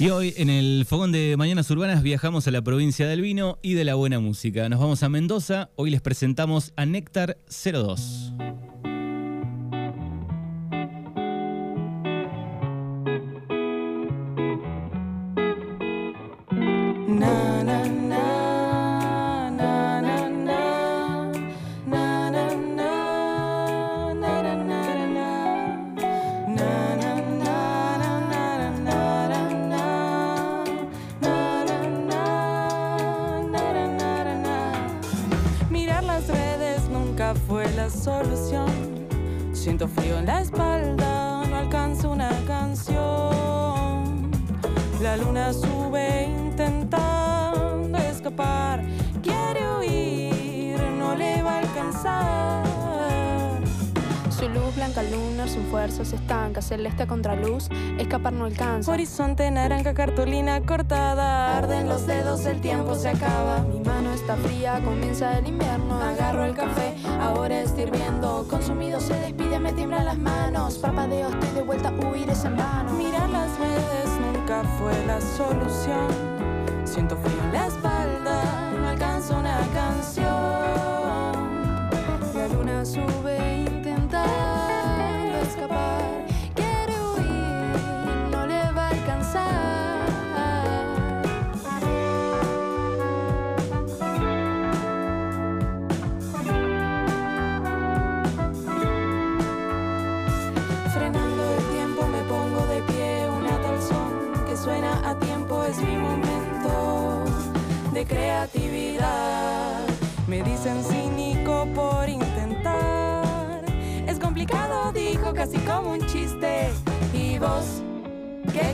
Y hoy en el Fogón de Mañanas Urbanas viajamos a la provincia del vino y de la buena música. Nos vamos a Mendoza. Hoy les presentamos a Néctar 02. Fue la solución. Siento frío en la espalda, no alcanzo una canción. La luna sube intentando escapar, quiere huir, no le va a alcanzar. Su luz blanca lunar, su fuerza se estanca, celeste contra luz, escapar no alcanza. Horizonte naranja, cartulina cortada, arden los dedos, el tiempo se acaba. Mi mano está fría, comienza el invierno, agarro el café, ahora estoy hirviendo. Consumido se despide, me tiemblan las manos, parpadeo, estoy de vuelta, huir es en vano. Mirar las redes nunca fue la solución. Siento frío en la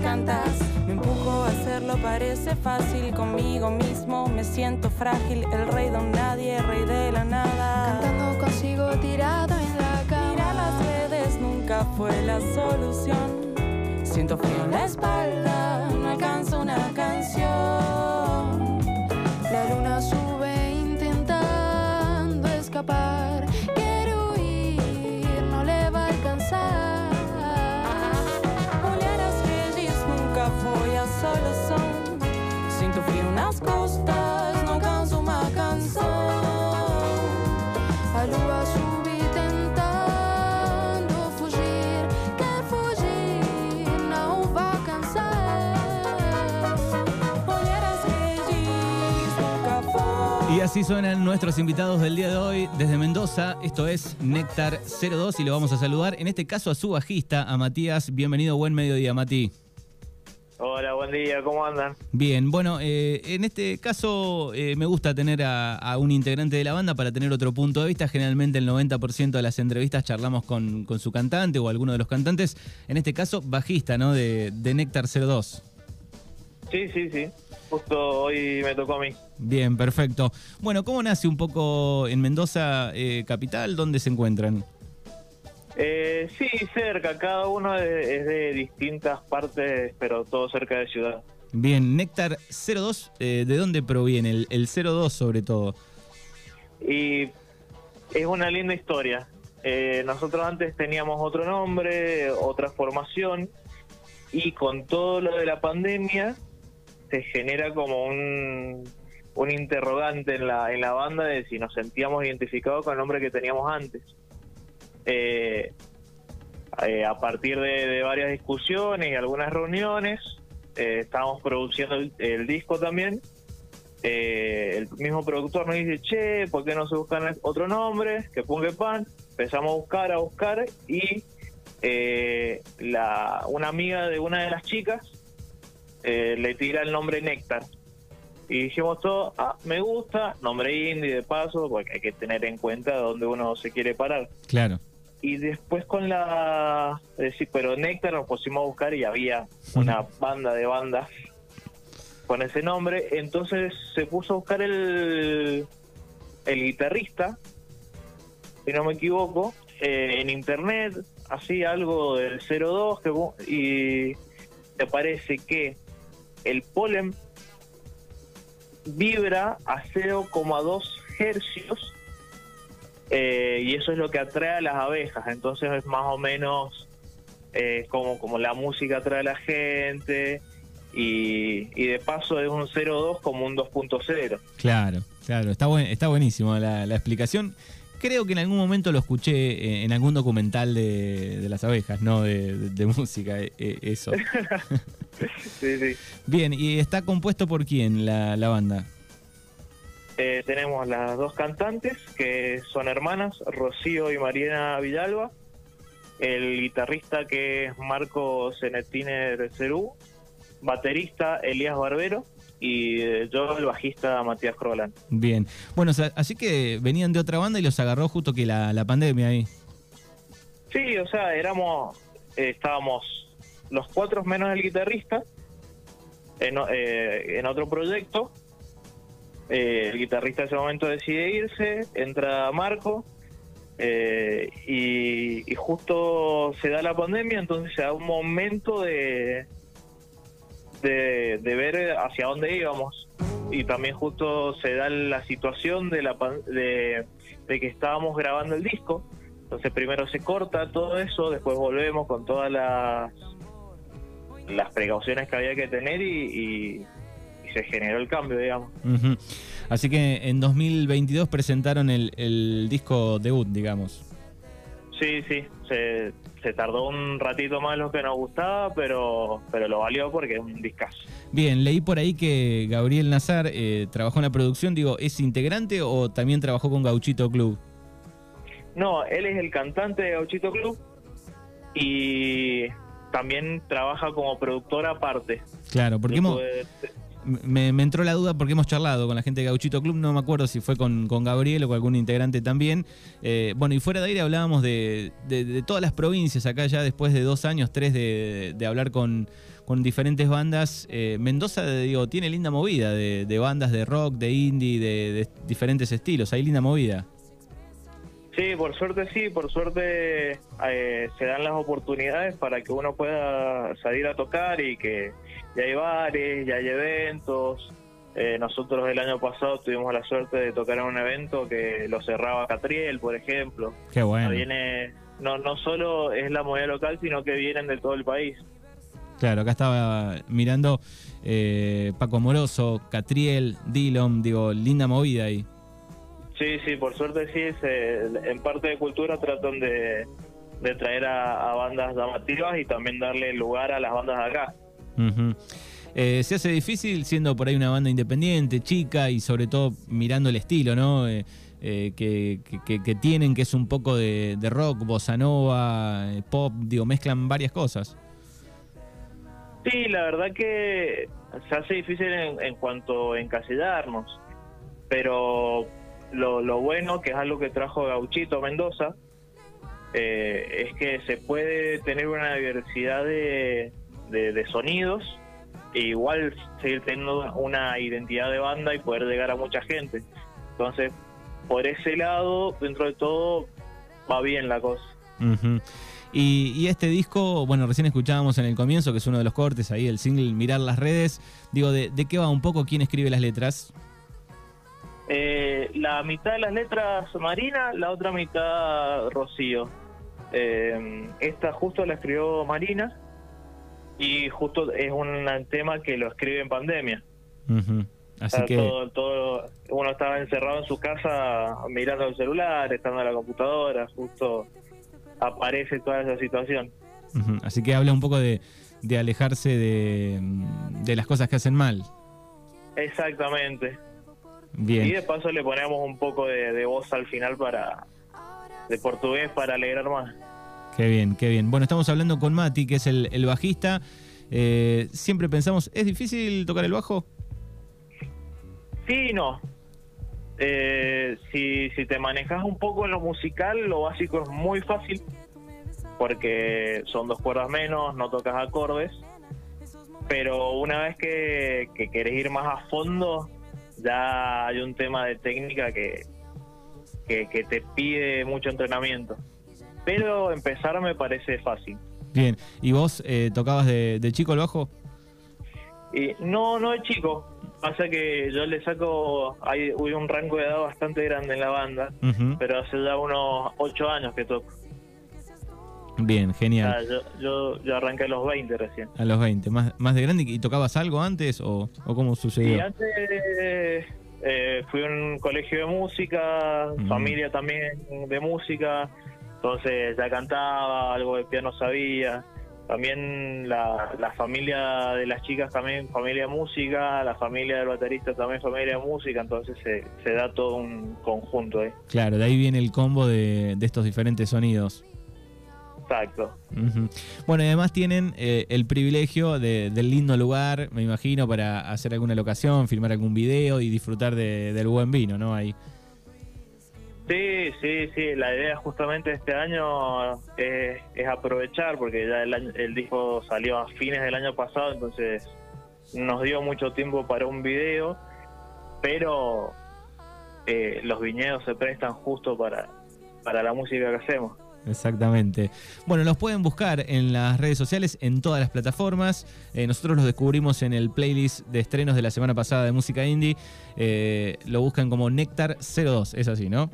cantas, me empujo a hacerlo, parece fácil conmigo mismo. Me siento frágil, el rey de un nadie, rey de la nada. Cantando consigo tirado en la cama. Mira las redes nunca fue la solución. Siento frío en la espalda, no alcanzo una canción. La luna sube intentando escapar. Así suenan nuestros invitados del día de hoy desde Mendoza. Esto es Néctar 02 y lo vamos a saludar, en este caso a su bajista, a Matías. Bienvenido, buen mediodía, Mati. Hola, buen día, ¿cómo andan? Bien, bueno, eh, en este caso eh, me gusta tener a, a un integrante de la banda para tener otro punto de vista. Generalmente el 90% de las entrevistas charlamos con, con su cantante o alguno de los cantantes. En este caso, bajista, ¿no? De, de Néctar 02. Sí, sí, sí. Justo hoy me tocó a mí. Bien, perfecto. Bueno, ¿cómo nace un poco en Mendoza eh, capital? ¿Dónde se encuentran? Eh, sí, cerca, cada uno es, es de distintas partes, pero todo cerca de ciudad. Bien, Néctar 02, eh, ¿de dónde proviene? El, el 02 sobre todo. Y es una linda historia. Eh, nosotros antes teníamos otro nombre, otra formación, y con todo lo de la pandemia se genera como un, un interrogante en la, en la banda de si nos sentíamos identificados con el nombre que teníamos antes. Eh, eh, a partir de, varias discusiones y algunas reuniones, eh, estábamos produciendo el, el disco también. Eh, el mismo productor nos dice, che, ¿por qué no se buscan otro nombre? Que ponga pan. Empezamos a buscar, a buscar y eh, la, una amiga de una de las chicas eh, le tira el nombre Néctar. Y dijimos todo, ah, me gusta, nombre indie de paso, porque hay que tener en cuenta dónde uno se quiere parar. Claro. Y después con la... decir, pero Néctar nos pusimos a buscar y había una banda de bandas con ese nombre. Entonces se puso a buscar el, el guitarrista, si no me equivoco, eh, en internet, así algo del 02, que, y te parece que el polen vibra a 0,2 hercios eh, y eso es lo que atrae a las abejas. Entonces es más o menos eh, como, como la música atrae a la gente y, y de paso es un 0.2 como un 2.0. Claro, claro, está, buen, está buenísimo la, la explicación. Creo que en algún momento lo escuché eh, en algún documental de, de las abejas, no de, de- de música, eh, eh, eso. Sí, sí. Bien, ¿y está compuesto por quién la, la banda? Eh, tenemos las dos cantantes que son hermanas, Rocío y Mariana Villalba. El guitarrista que es Marco Zenetiner Cerú. Baterista Elías Barbero. Y eh, yo, el bajista Matías Crolan. Bien. Bueno, o sea, así que venían de otra banda y los agarró justo que la, la pandemia ahí. Sí, o sea, éramos, eh, estábamos los cuatro menos el guitarrista en, eh, en otro proyecto. Eh, el guitarrista en ese momento decide irse, entra Marco eh, y, y justo se da la pandemia, entonces se da un momento de, de, ver hacia dónde íbamos. Y también justo se da la situación de, la, de, de que estábamos grabando el disco. Entonces primero se corta todo eso, después volvemos con todas las, las precauciones que había que tener y, y- se generó el cambio, digamos. Así que en 2022 presentaron el, el disco debut, digamos. Sí, sí, se, se tardó un ratito más lo que nos gustaba, pero, pero lo valió porque es un discazo. Bien, leí por ahí que Gabriel Nazar eh, trabajó en la producción. Digo, ¿es integrante o también trabajó con Gauchito Club? No, él es el cantante de Gauchito Club y también trabaja como productor aparte. Claro, porque hemos, me, entró la duda porque hemos charlado con la gente de Gauchito Club, no me acuerdo si fue con, con Gabriel o con algún integrante también. Eh, bueno, y fuera de aire hablábamos de, de- todas las provincias, acá ya después de dos años, tres de, de hablar con, con diferentes bandas. Eh, Mendoza, digo, tiene linda movida de, bandas de rock, de indie, de diferentes estilos, hay linda movida. Sí, por suerte sí, por suerte eh, se dan las oportunidades para que uno pueda salir a tocar y que ya hay bares, ya hay eventos. Eh, nosotros el año pasado tuvimos la suerte de tocar en un evento que lo cerraba Catriel, por ejemplo. Qué bueno. Viene, no, no solo es la movida local, sino que vienen de todo el país. Claro, acá estaba mirando eh, Paco Moroso, Catriel, Dillon, digo, linda movida ahí. Sí, sí, por suerte sí, se- en parte de cultura tratan de, de traer a, a bandas llamativas y también darle lugar a las bandas de acá. Eh, se hace difícil siendo por ahí una banda independiente, chica y sobre todo mirando el estilo, ¿no? Eh, eh, que, que- que- que tienen, que es un poco de, de rock, bossa nova, eh, pop, digo, mezclan varias cosas. Sí, la verdad que se hace difícil en, en cuanto a encasillarnos, pero lo, bueno, que es algo que trajo Gauchito Mendoza, eh, es que se puede tener una diversidad de, sonidos e igual seguir teniendo una identidad de banda y poder llegar a mucha gente. Entonces, por ese lado, dentro de todo, va bien la cosa. Y, y este disco, bueno, recién escuchábamos en el comienzo, que es uno de los cortes ahí, el single Mirar las redes. Digo, ¿de, de qué va un poco? ¿Quién escribe las letras? Eh, la mitad de las letras Marina, la otra mitad Rocío. Eh, esta justo la escribió Marina y justo es un tema que lo escribe en pandemia. Así que... todo, todo, uno estaba encerrado en su casa mirando el celular, estando en la computadora, justo aparece toda esa situación. Así que habla un poco de, de alejarse de, de las cosas que hacen mal. Exactamente. Y de paso le ponemos un poco de, de voz al final para de portugués para alegrar más. Qué bien, qué bien. Bueno, estamos hablando con Mati, que es el, el bajista. Eh, siempre pensamos, ¿es difícil tocar el bajo? Sí y no. Eh, si, si te manejas un poco en lo musical, lo básico es muy fácil, porque son dos cuerdas menos, no tocas acordes, pero una vez que, que querés ir más a fondo, ya hay un tema de técnica que, que, que te pide mucho entrenamiento. Pero empezar me parece fácil. Bien. ¿Y vos eh, tocabas de, de chico el bajo? Y no, no es chico. Pasa que yo le saco, hay, hay un rango de edad bastante grande en la banda, pero hace ya unos ocho años que toco. Bien, genial. sea, yo, yo, yo arranqué a los 20 recién. A los 20, más, más de grande. ¿Y tocabas algo antes o, o cómo Y sucedió? antes eh, fui a un colegio de música, Mm. familia también de música, entonces ya cantaba, algo de piano sabía. También la, la familia de las chicas también familia de música, la familia del baterista también familia de música, entonces se, se da todo un conjunto ahí. Claro, de ahí viene el combo de, de estos diferentes sonidos. Exacto. Ujú. Bueno, y además tienen eh, el privilegio de- del lindo lugar, me imagino, para hacer alguna locación, filmar algún video y disfrutar de- del buen vino, ¿no? Ahí. Sí, sí, sí, la idea justamente este año es, es aprovechar, porque ya el, año- el disco salió a fines del año pasado, entonces nos dio mucho tiempo para un video, pero eh, los viñedos se prestan justo para, para la música que hacemos. Exactamente. Bueno, los pueden buscar en las redes sociales, en todas las plataformas. Eh, nosotros los descubrimos en el playlist de estrenos de la semana pasada de música indie. Eh, lo buscan como Néctar 02, es así, ¿no?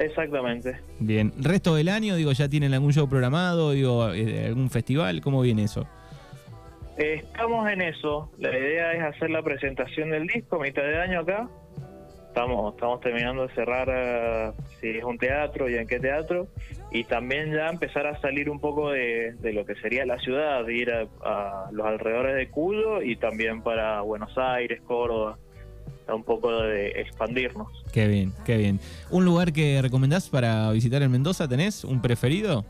Exactamente. Bien. Resto del año, digo, ¿ya tienen algún show programado? Digo, eh, algún festival? ¿Cómo viene eso? Eh, Estamos en eso. La idea es hacer la presentación del disco a mitad de año acá. Estamos, estamos terminando de cerrar eh, si es un teatro y en qué teatro. Y también ya empezar a salir un poco de, de lo que sería la ciudad, de ir a, a los alrededores de Cuyo y también para Buenos Aires, Córdoba. Un poco de expandirnos. Qué bien, qué bien. ¿Un lugar que recomendás para visitar en Mendoza? ¿Tenés un preferido?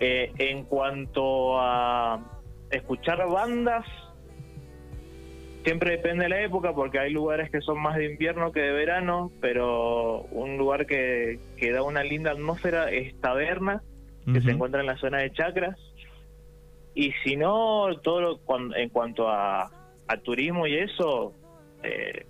Eh, en cuanto a escuchar bandas, siempre depende de la época porque hay lugares que son más de invierno que de verano, pero un lugar que, que da una linda atmósfera es Taberna, que se encuentra en la zona de Chacras. Y si no, todo lo- en cuanto a, a turismo y eso, eh,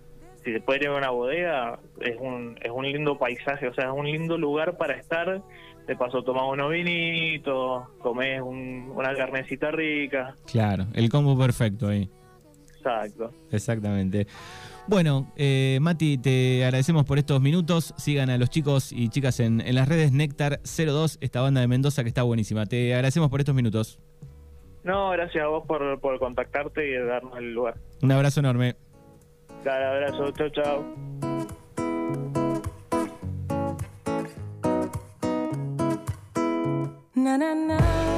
si se puede ir a una bodega, es un, es un lindo paisaje, o sea, es un lindo lugar para estar. De paso tomás unos vinitos, comés un- una carnecita rica. Claro, el combo perfecto ahí. Exacto. Exactamente. Bueno, eh, Mati, te agradecemos por estos minutos. Sigan a los chicos y chicas en, en las redes Néctar 02, esta banda de Mendoza que está buenísima. Te agradecemos por estos minutos. No, gracias a vos por, por contactarte y darnos el lugar. Un abrazo enorme. Dale, abrazo, chao, chao. Na na na na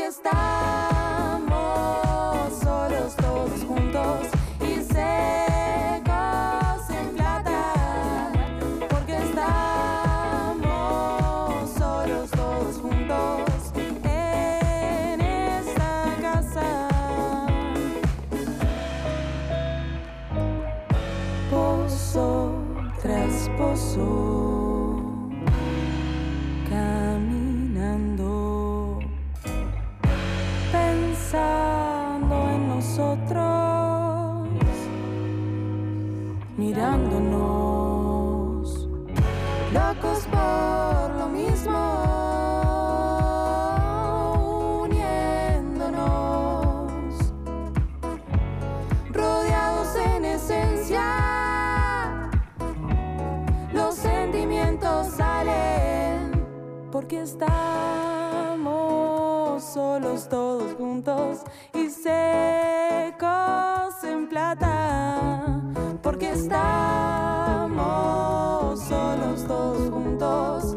porque estamos solos todos juntos y secos en plata, porque estamos solos todos juntos en esta casa. Pozo tras pozo. porque estamos solos todos juntos y secos en plata, porque estamos solos todos juntos.